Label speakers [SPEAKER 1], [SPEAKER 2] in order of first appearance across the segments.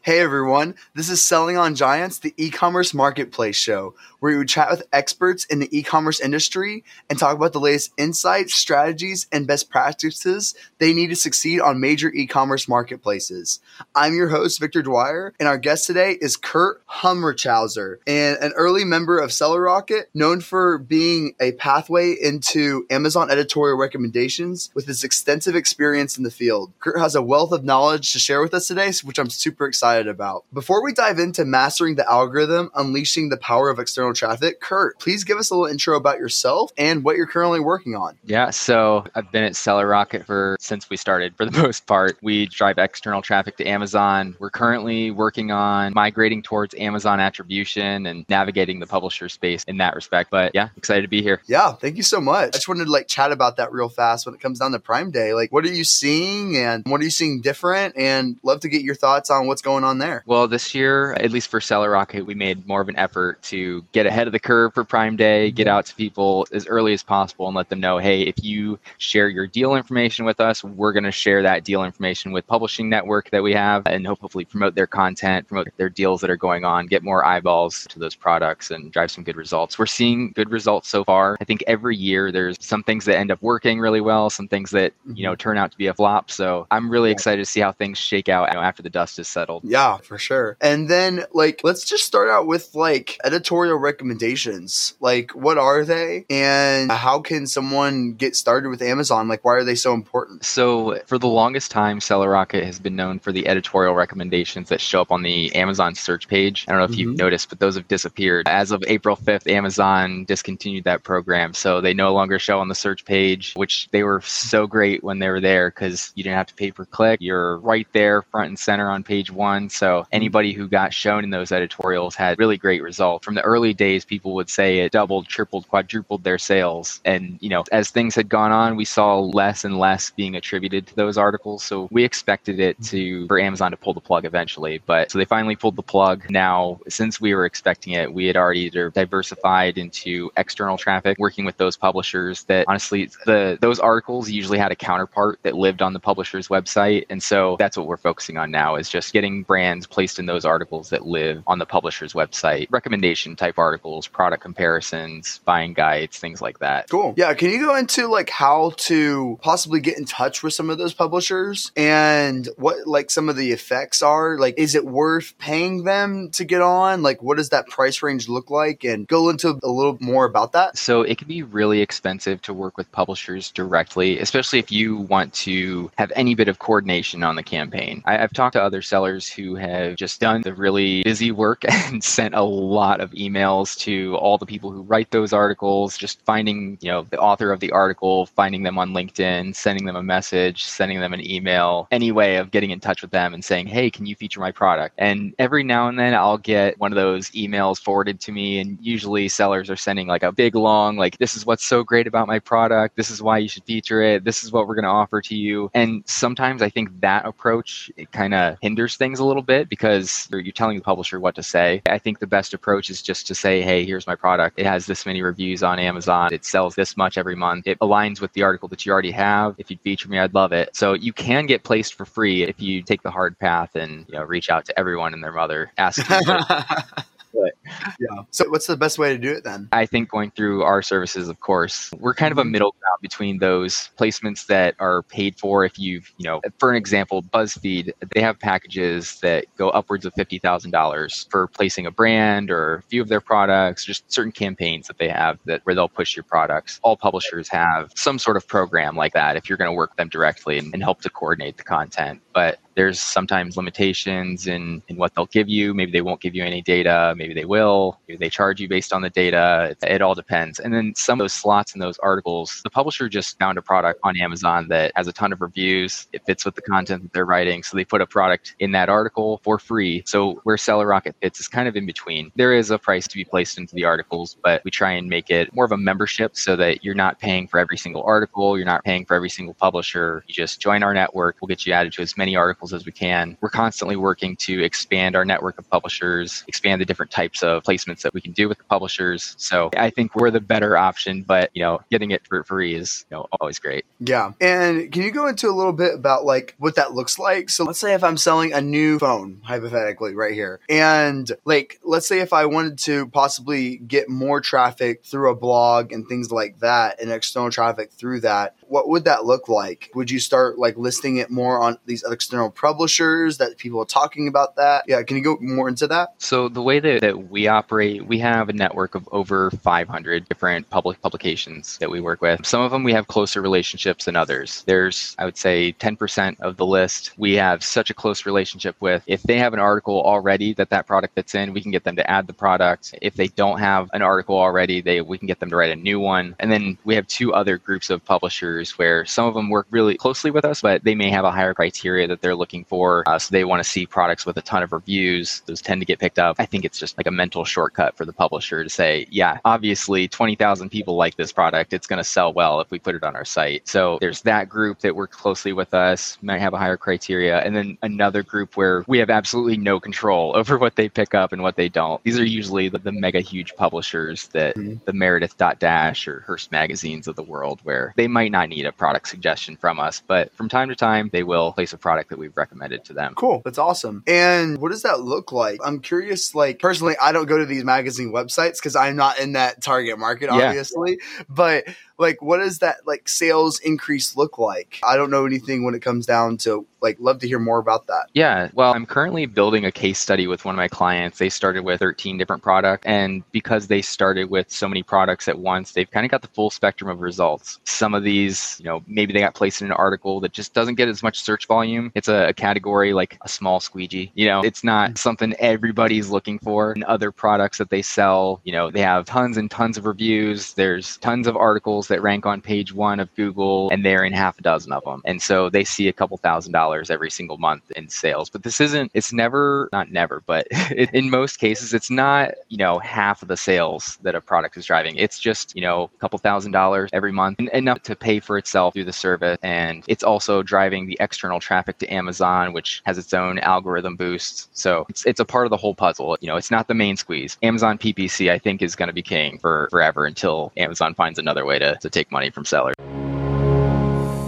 [SPEAKER 1] Hey everyone, this is Selling on Giants, the e commerce marketplace show, where we chat with experts in the e commerce industry and talk about the latest insights, strategies, and best practices they need to succeed on major e commerce marketplaces. I'm your host, Victor Dwyer, and our guest today is Curt Humrichouser, and an early member of Seller Rocket, known for being a pathway into Amazon editorial recommendations with his extensive experience in the field. Curt has a wealth of knowledge to share with us today, which I'm super excited about. Before we dive into mastering the algorithm, unleashing the power of external traffic, Curt, please give us a little intro about yourself and what you're currently working on.
[SPEAKER 2] Yeah, so I've been at Seller Rocket for since we started for the most part. We drive external traffic to Amazon. We're currently working on migrating towards Amazon attribution and navigating the publisher space in that respect. But yeah, excited to be here.
[SPEAKER 1] Yeah, thank you so much. I just wanted to like chat about that real fast when it comes down to Prime Day. Like, what are you seeing and what are you seeing different? And love to get your thoughts on what's going on there.
[SPEAKER 2] Well, this year, at least for Seller Rocket, we made more of an effort to get ahead of the curve for Prime Day, get out to people as early as possible and let them know, hey, if you share your deal information with us, we're going to share that deal information with publishing network that we have and hopefully promote their content, promote their deals that are going on, get more eyeballs to those products and drive some good results. We're seeing good results so far. I think every year there's some things that end up working really well, some things that, you mm-hmm. know, turn out to be a flop. So I'm really excited to see how things shake out after the dust is settled.
[SPEAKER 1] Yeah, for sure. And then like let's just start out with like editorial recommendations. Like what are they and how can someone get started with Amazon? Like why are they so important?
[SPEAKER 2] So for the longest time, Seller Rocket has been known for the editorial recommendations that show up on the Amazon search page. I don't know if you've mm-hmm. noticed, but those have disappeared. As of April 5th, Amazon discontinued that program. So they no longer show on the search page, which they were so great when they were there because you didn't have to pay per click. You're right there, front and center on page one. So anybody who got shown in those editorials had really great results. From the early days, people would say it doubled, tripled, quadrupled their sales. And, you know, as things had gone on, we saw less and less being attributed to those articles. So we expected it to, for Amazon to pull the plug eventually. But so they finally pulled the plug. Now, since we were expecting it, we had already diversified into external traffic, working with those publishers that honestly, the those articles usually had a counterpart that lived on the publisher's website. And so that's what we're focusing on now is just getting brands placed in those articles that live on the publisher's website. Recommendation type articles, product comparisons, buying guides, things like that.
[SPEAKER 1] Cool. Yeah, can you go into like how to possibly get in touch with some of those publishers and what like some of the effects are? Like is it worth paying them to get on? Like what does that price range look like and go into a little more about that?
[SPEAKER 2] So it can be really expensive to work with publishers directly, especially if you want to have any bit of coordination on the campaign. I, have talked to other sellers who have just done the really busy work and sent a lot of emails to all the people who write those articles, just finding, you know, the author of the article, finding them on LinkedIn, sending them a message, sending them an email, any way of getting in touch with them and saying, hey, can you feature my product? And every now and then I'll get one of those emails forwarded to me. And usually sellers are sending like a big long, like, this is what's so great about my product. This is why you should feature it. This is what we're going to offer to you. And sometimes I think that approach, it kind of hinders things a little bit because you're, you're telling the publisher what to say. I think the best approach is just to say, hey, here's my product. It has this many reviews on Amazon. It sells this much every month. It aligns with the article that you already have. If you'd feature me, I'd love it. So you can get placed for free if you take the hard path and you know reach out to everyone and their mother asking.
[SPEAKER 1] But yeah. So what's the best way to do it then?
[SPEAKER 2] I think going through our services, of course, we're kind of a mm-hmm. middle ground between those placements that are paid for. If you've, you know, for an example, BuzzFeed, they have packages that go upwards of fifty thousand dollars for placing a brand or a few of their products, just certain campaigns that they have that where they'll push your products. All publishers have some sort of program like that if you're going to work with them directly and, and help to coordinate the content. But there's sometimes limitations in, in what they'll give you. Maybe they won't give you any data. Maybe they will. Maybe they charge you based on the data. It, it all depends. And then some of those slots in those articles, the publisher just found a product on Amazon that has a ton of reviews. It fits with the content that they're writing. So they put a product in that article for free. So where Seller Rocket fits is kind of in between. There is a price to be placed into the articles, but we try and make it more of a membership so that you're not paying for every single article. You're not paying for every single publisher. You just join our network. We'll get you added to as many articles as we can. We're constantly working to expand our network of publishers, expand the different types of placements that we can do with the publishers. So I think we're the better option, but you know, getting it for free is you know always great.
[SPEAKER 1] Yeah. And can you go into a little bit about like what that looks like? So let's say if I'm selling a new phone, hypothetically, right here, and like let's say if I wanted to possibly get more traffic through a blog and things like that and external traffic through that, what would that look like? Would you start like listing it more on these external publishers that people are talking about that? Yeah, can you go more into that?
[SPEAKER 2] So the way that, that we operate, we have a network of over 500 different public publications that we work with. Some of them we have closer relationships than others. There's, I would say, 10% of the list we have such a close relationship with. If they have an article already that that product fits in, we can get them to add the product. If they don't have an article already, they we can get them to write a new one. And then we have two other groups of publishers where some of them work really closely with us, but they may have a higher criteria that they're looking for. Uh, so they want to see products with a ton of reviews. Those tend to get picked up. I think it's just like a mental shortcut for the publisher to say, yeah, obviously 20,000 people like this product. It's going to sell well if we put it on our site. So there's that group that works closely with us, might have a higher criteria. And then another group where we have absolutely no control over what they pick up and what they don't. These are usually the, the mega huge publishers that mm-hmm. the Meredith Dash or Hearst magazines of the world, where they might not need a product suggestion from us, but from time to time, they will place a product that we've recommended to them.
[SPEAKER 1] Cool. That's awesome. And what does that look like? I'm curious, like, personally, I don't go to these magazine websites because I'm not in that target market, obviously. Yeah. But like what does that like sales increase look like? I don't know anything when it comes down to like love to hear more about that.
[SPEAKER 2] Yeah well i'm currently building a case study with one of my clients. They started with 13 different products and because they started with so many products at once they've kind of got the full spectrum of results. Some of these you know maybe they got placed in an article that just doesn't get as much search volume. It's a, a category like a small squeegee you know? It's not mm-hmm. something everybody's looking for. In other products that they sell you know they have tons and tons of reviews. There's tons of articles that rank on page one of Google, and they're in half a dozen of them. And so they see a couple thousand dollars every single month in sales. But this isn't, it's never, not never, but in most cases, it's not, you know, half of the sales that a product is driving. It's just, you know, a couple thousand dollars every month, and enough to pay for itself through the service. And it's also driving the external traffic to Amazon, which has its own algorithm boosts. So it's, it's a part of the whole puzzle. You know, it's not the main squeeze. Amazon PPC, I think, is going to be king for forever until Amazon finds another way to, to take money from sellers.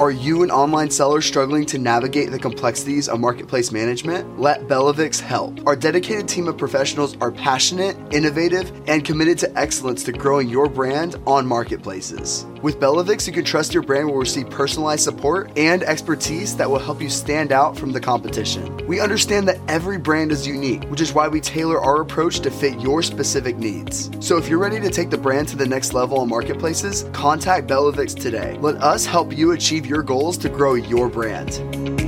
[SPEAKER 1] Are you an online seller struggling to navigate the complexities of marketplace management? Let Bellavix help. Our dedicated team of professionals are passionate, innovative, and committed to excellence to growing your brand on marketplaces. With Bellavix, you can trust your brand will receive personalized support and expertise that will help you stand out from the competition. We understand that every brand is unique, which is why we tailor our approach to fit your specific needs. So if you're ready to take the brand to the next level on marketplaces, contact Bellavix today. Let us help you achieve achieve your goals to grow your brand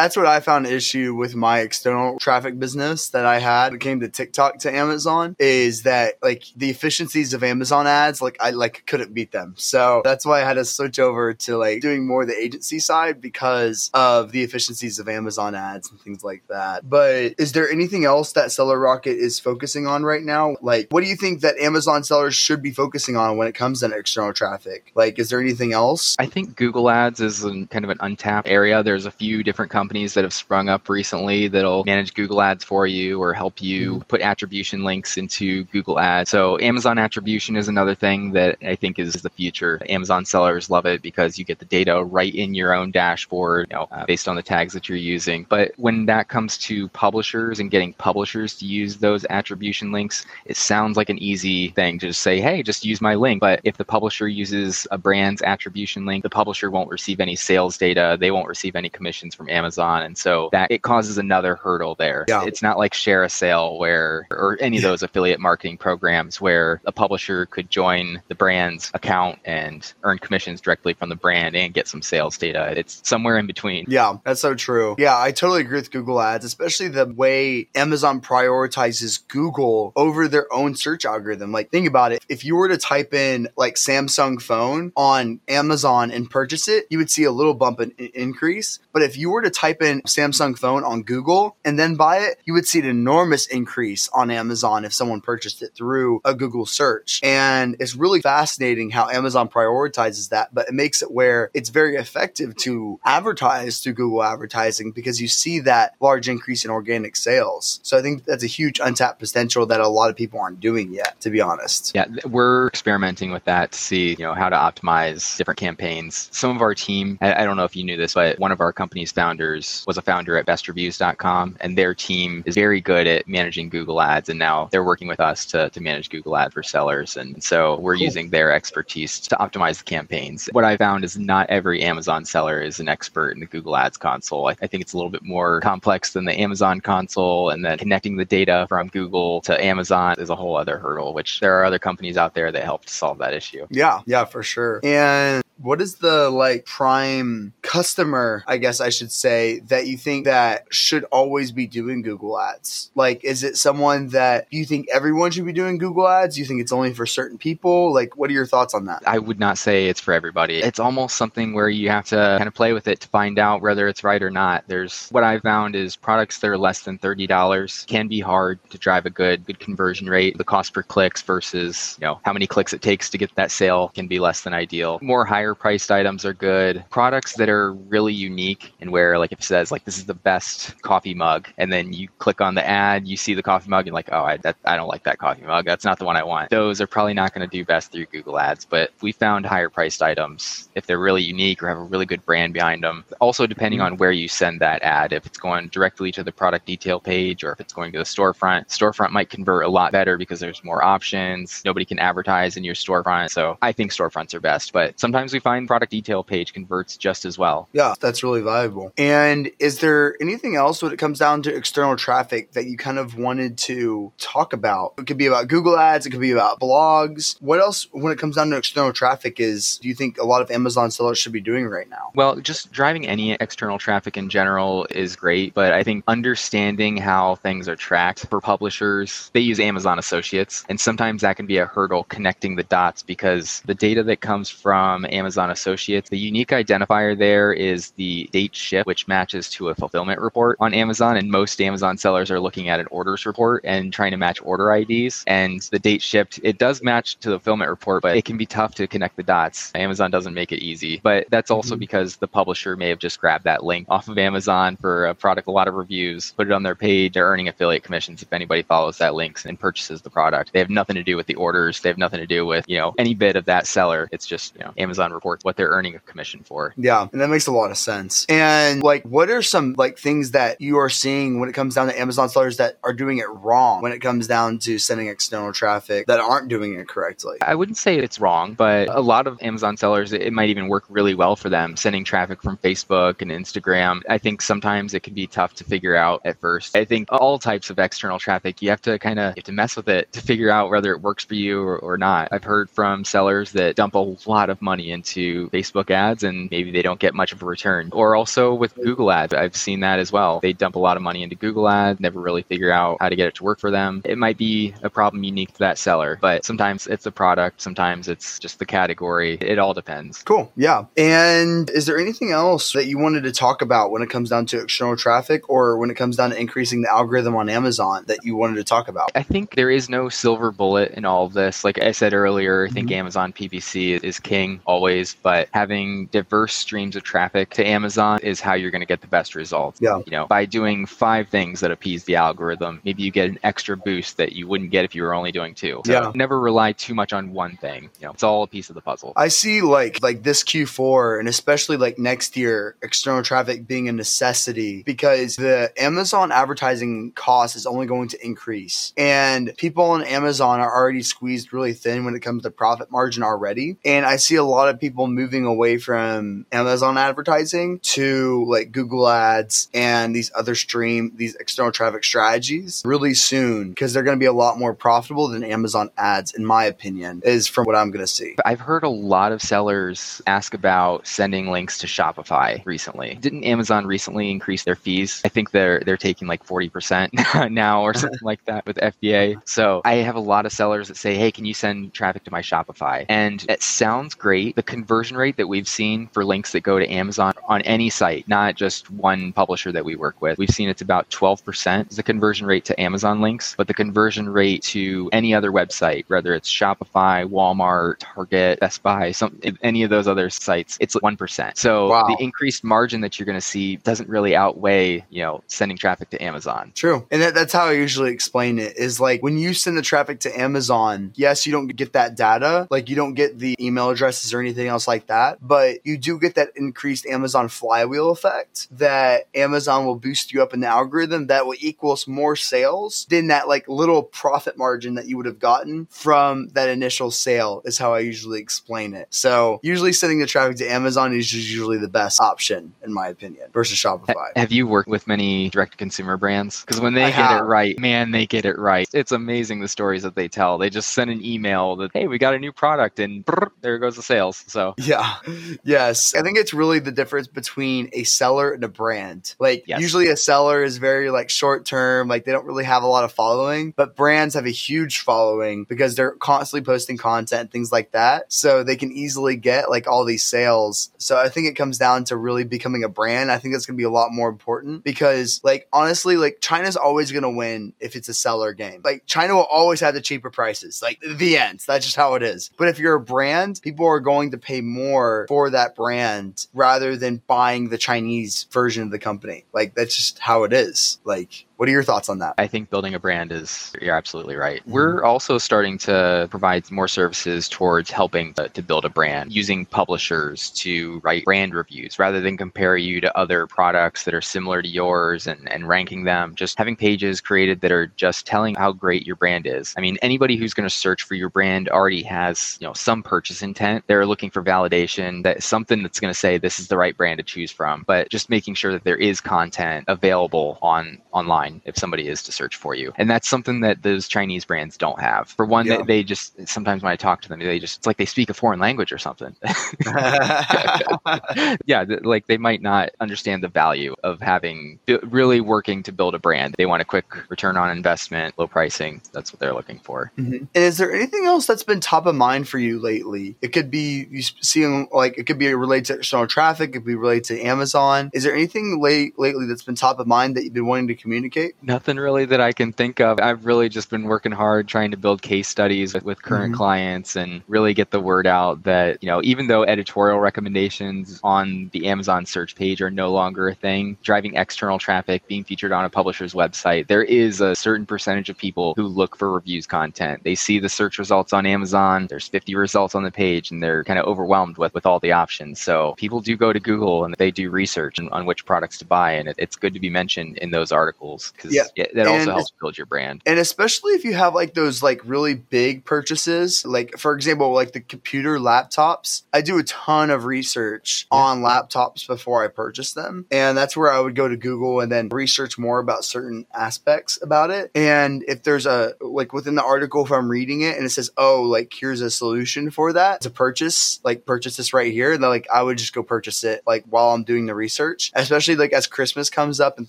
[SPEAKER 1] that's what I found issue with my external traffic business that I had it came to TikTok to Amazon is that like the efficiencies of Amazon ads, like I like couldn't beat them. So that's why I had to switch over to like doing more the agency side because of the efficiencies of Amazon ads and things like that. But is there anything else that Seller Rocket is focusing on right now? Like what do you think that Amazon sellers should be focusing on when it comes to external traffic? Like is there anything else?
[SPEAKER 2] I think Google Ads is an, kind of an untapped area. There's a few different companies companies that have sprung up recently that'll manage Google Ads for you or help you mm-hmm. put attribution links into Google Ads. So Amazon attribution is another thing that I think is the future. Amazon sellers love it because you get the data right in your own dashboard, you know, uh, based on the tags that you're using. But when that comes to publishers and getting publishers to use those attribution links, it sounds like an easy thing to just say, hey, just use my link. But if the publisher uses a brand's attribution link, the publisher won't receive any sales data. They won't receive any commissions from Amazon Amazon. And so that it causes another hurdle there. Yeah. It's not like ShareASale where, or any of those affiliate marketing programs where a publisher could join the brand's account and earn commissions directly from the brand and get some sales data. It's somewhere in between.
[SPEAKER 1] Yeah, that's so true. Yeah, I totally agree with Google Ads, especially the way Amazon prioritizes Google over their own search algorithm. Like, think about it. If you were to type in like Samsung phone on Amazon and purchase it, you would see a little bump in, in increase. But if you were to type type in Samsung phone on Google and then buy it, you would see an enormous increase on Amazon if someone purchased it through a Google search. And it's really fascinating how Amazon prioritizes that, but it makes it where it's very effective to advertise through Google advertising because you see that large increase in organic sales. So I think that's a huge untapped potential that a lot of people aren't doing yet, to be honest.
[SPEAKER 2] Yeah, we're experimenting with that to see, you know, how to optimize different campaigns. Some of our team, I, don't know if you knew this, but one of our company's founders was a founder at bestreviews.com and their team is very good at managing Google ads. And now they're working with us to, to manage Google ads for sellers. And so we're cool. using their expertise to optimize the campaigns. What I found is not every Amazon seller is an expert in the Google ads console. I, I think it's a little bit more complex than the Amazon console and then connecting the data from Google to Amazon is a whole other hurdle, which there are other companies out there that help to solve that issue.
[SPEAKER 1] Yeah, yeah, for sure. And what is the like prime customer, I guess I should say, that you think that should always be doing Google ads? Like, is it someone that you think everyone should be doing Google ads? You think it's only for certain people? Like, what are your thoughts on that?
[SPEAKER 2] I would not say it's for everybody. It's almost something where you have to kind of play with it to find out whether it's right or not. There's what I've found is products that are less than $30 can be hard to drive a good, good conversion rate. The cost per clicks versus, you know, how many clicks it takes to get that sale can be less than ideal. More higher higher priced items are good. Products that are really unique and where like if it says like this is the best coffee mug and then you click on the ad, you see the coffee mug and like, oh I that, I don't like that coffee mug. That's not the one I want. Those are probably not going to do best through Google ads. But we found higher priced items if they're really unique or have a really good brand behind them. Also depending on where you send that ad, if it's going directly to the product detail page or if it's going to the storefront, storefront might convert a lot better because there's more options. Nobody can advertise in your storefront. So I think storefronts are best. But sometimes we find product detail page converts just as well.
[SPEAKER 1] Yeah, that's really valuable. And is there anything else when it comes down to external traffic that you kind of wanted to talk about? It could be about Google ads, it could be about blogs. What else when it comes down to external traffic is do you think a lot of Amazon sellers should be doing right now?
[SPEAKER 2] Well, just driving any external traffic in general is great, but I think understanding how things are tracked for publishers, they use Amazon Associates, and sometimes that can be a hurdle connecting the dots because the data that comes from Amazon Amazon Associates. The unique identifier there is the date ship, which matches to a fulfillment report on Amazon. And most Amazon sellers are looking at an orders report and trying to match order IDs. And the date shipped, it does match to the fulfillment report, but it can be tough to connect the dots. Amazon doesn't make it easy. But that's also mm-hmm. because the publisher may have just grabbed that link off of Amazon for a product, a lot of reviews, put it on their page. They're earning affiliate commissions if anybody follows that link and purchases the product. They have nothing to do with the orders. They have nothing to do with, you know, any bit of that seller. It's just, you know, Amazon reports what they're earning a commission for.
[SPEAKER 1] Yeah, and that makes a lot of sense. And like, what are some like things that you are seeing when it comes down to Amazon sellers that are doing it wrong when it comes down to sending external traffic that aren't doing it correctly?
[SPEAKER 2] I wouldn't say it's wrong, but a lot of Amazon sellers, it might even work really well for them sending traffic from Facebook and Instagram. I think sometimes it can be tough to figure out at first. I think all types of external traffic, you have to kind of have to mess with it to figure out whether it works for you or, or not. I've heard from sellers that dump a lot of money into Facebook ads and maybe they don't get much of a return. Or also with Google ads, I've seen that as well. They dump a lot of money into Google ads, never really figure out how to get it to work for them. It might be a problem unique to that seller, but sometimes it's the product, sometimes it's just the category. It all depends.
[SPEAKER 1] Cool. Yeah. And is there anything else that you wanted to talk about when it comes down to external traffic or when it comes down to increasing the algorithm on Amazon that you wanted to talk about?
[SPEAKER 2] I think there is no silver bullet in all of this. Like I said earlier, I think mm-hmm. Amazon PPC is king always, but having diverse streams of traffic to Amazon is how you're going to get the best results.
[SPEAKER 1] Yeah.
[SPEAKER 2] You know, by doing five things that appease the algorithm, maybe you get an extra boost that you wouldn't get if you were only doing two. So yeah. never rely too much on one thing. You know, it's all a piece of the puzzle.
[SPEAKER 1] I see like like this Q4 and especially like next year, external traffic being a necessity because the Amazon advertising cost is only going to increase. And people on Amazon are already squeezed really thin when it comes to profit margin already. And I see a lot of people moving away from Amazon advertising to like Google ads and these other stream, these external traffic strategies really soon because they're going to be a lot more profitable than Amazon ads, in my opinion, is from what I'm going to see.
[SPEAKER 2] I've heard a lot of sellers ask about sending links to Shopify recently. Didn't Amazon recently increase their fees? I think they're they're taking like 40% now or something like that with FBA. So I have a lot of sellers that say, "Hey, can you send traffic to my Shopify?" And it sounds great. The conversion rate that we've seen for links that go to Amazon on any site, not not just one publisher that we work with. We've seen it's about 12% is the conversion rate to Amazon links, but the conversion rate to any other website, whether it's Shopify, Walmart, Target, Best Buy, some any of those other sites, it's 1%. So wow. the increased margin that you're going to see doesn't really outweigh, you know, sending traffic to Amazon.
[SPEAKER 1] True. And that, that's how I usually explain it is like when you send the traffic to Amazon, yes, you don't get that data, like you don't get the email addresses or anything else like that, but you do get that increased Amazon flywheel effect that Amazon will boost you up in the algorithm that will equals more sales than that like little profit margin that you would have gotten from that initial sale is how I usually explain it. So usually sending the traffic to Amazon is usually the best option in my opinion versus Shopify.
[SPEAKER 2] Have you worked with many direct consumer brands? Because when they I get have. it right, man, they get it right. It's amazing the stories that they tell. They just send an email that, hey, we got a new product and brr, there goes the sales. So
[SPEAKER 1] yeah, yes. I think it's really the difference between a seller and a brand. Like yes. usually a seller is very like short term, like they don't really have a lot of following, but brands have a huge following because they're constantly posting content, things like that. So they can easily get like all these sales. So I think it comes down to really becoming a brand. I think that's going to be a lot more important because like honestly, like China's always going to win if it's a seller game. Like China will always have the cheaper prices. Like the end. That's just how it is. But if you're a brand, people are going to pay more for that brand rather than buying the Chinese version of the company. Like that's just how it is. Like what are your thoughts on that?
[SPEAKER 2] I think building a brand is, you're absolutely right. Mm-hmm. We're also starting to provide more services towards helping to, to, build a brand using publishers to write brand reviews rather than compare you to other products that are similar to yours and, and ranking them. Just having pages created that are just telling how great your brand is. I mean, anybody who's going to search for your brand already has, you know, some purchase intent. They're looking for validation that something that's going to say this is the right brand to choose from. But just making sure that there is content available on online online if somebody is to search for you. And that's something that those Chinese brands don't have. For one, yeah. they, they, just sometimes when I talk to them, they just it's like they speak a foreign language or something. yeah, like they might not understand the value of having really working to build a brand. They want a quick return on investment, low pricing. That's what they're looking for.
[SPEAKER 1] Mm-hmm. And is there anything else that's been top of mind for you lately? It could be you seeing like it could be related to external traffic. It could be related to Amazon. Is there anything late lately that's been top of mind that you've been wanting to communicate?
[SPEAKER 2] Nothing really that I can think of. I've really just been working hard trying to build case studies with, with current mm-hmm. clients and really get the word out that, you know, even though editorial recommendations on the Amazon search page are no longer a thing, driving external traffic, being featured on a publisher's website, there is a certain percentage of people who look for reviews content. They see the search results on Amazon, there's 50 results on the page, and they're kind of overwhelmed with, with all the options. So people do go to Google and they do research on, on which products to buy, and it, it's good to be mentioned in those articles because yeah. yeah. that also helps build your brand.
[SPEAKER 1] And especially if you have like those like really big purchases, like for example, like the computer laptops. I do a ton of research yeah. on laptops before I purchase them, and that's where I would go to Google and then research more about certain aspects about it. And if there's a like within the article, if I'm reading it and it says, "Oh, like here's a solution for that to purchase," like purchase this right here, then like I would just go purchase it like while I'm doing the research, especially like as Christmas comes up and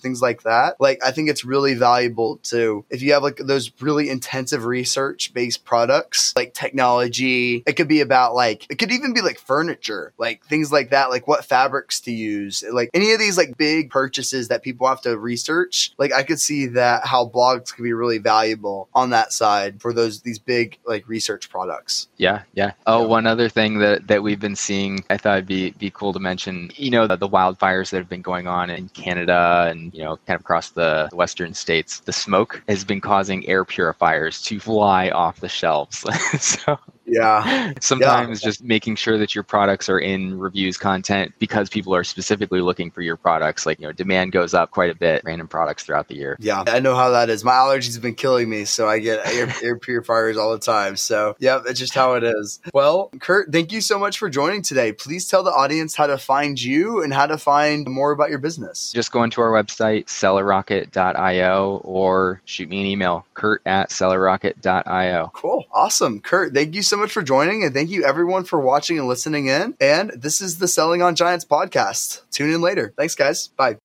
[SPEAKER 1] things like that. Like I think it's really valuable to if you have like those really intensive research based products like technology it could be about like it could even be like furniture like things like that like what fabrics to use like any of these like big purchases that people have to research like i could see that how blogs could be really valuable on that side for those these big like research products
[SPEAKER 2] yeah yeah oh yeah. one other thing that that we've been seeing i thought it'd be be cool to mention you know the, the wildfires that have been going on in canada and you know kind of across the, western states, the smoke has been causing air purifiers to fly off the shelves. so
[SPEAKER 1] yeah.
[SPEAKER 2] Sometimes
[SPEAKER 1] yeah.
[SPEAKER 2] just making sure that your products are in reviews content because people are specifically looking for your products. Like, you know, demand goes up quite a bit, random products throughout the year.
[SPEAKER 1] Yeah. I know how that is. My allergies have been killing me. So I get air, air purifiers all the time. So, yeah, it's just how it is. Well, Curt, thank you so much for joining today. Please tell the audience how to find you and how to find more about your business.
[SPEAKER 2] Just go into our website, sellerrocket.io, or shoot me an email, kurt at sellerrocket.io.
[SPEAKER 1] Cool. Awesome. Curt, thank you so much for joining, and thank you everyone for watching and listening in. And this is the Selling on Giants podcast. Tune in later. Thanks, guys. Bye.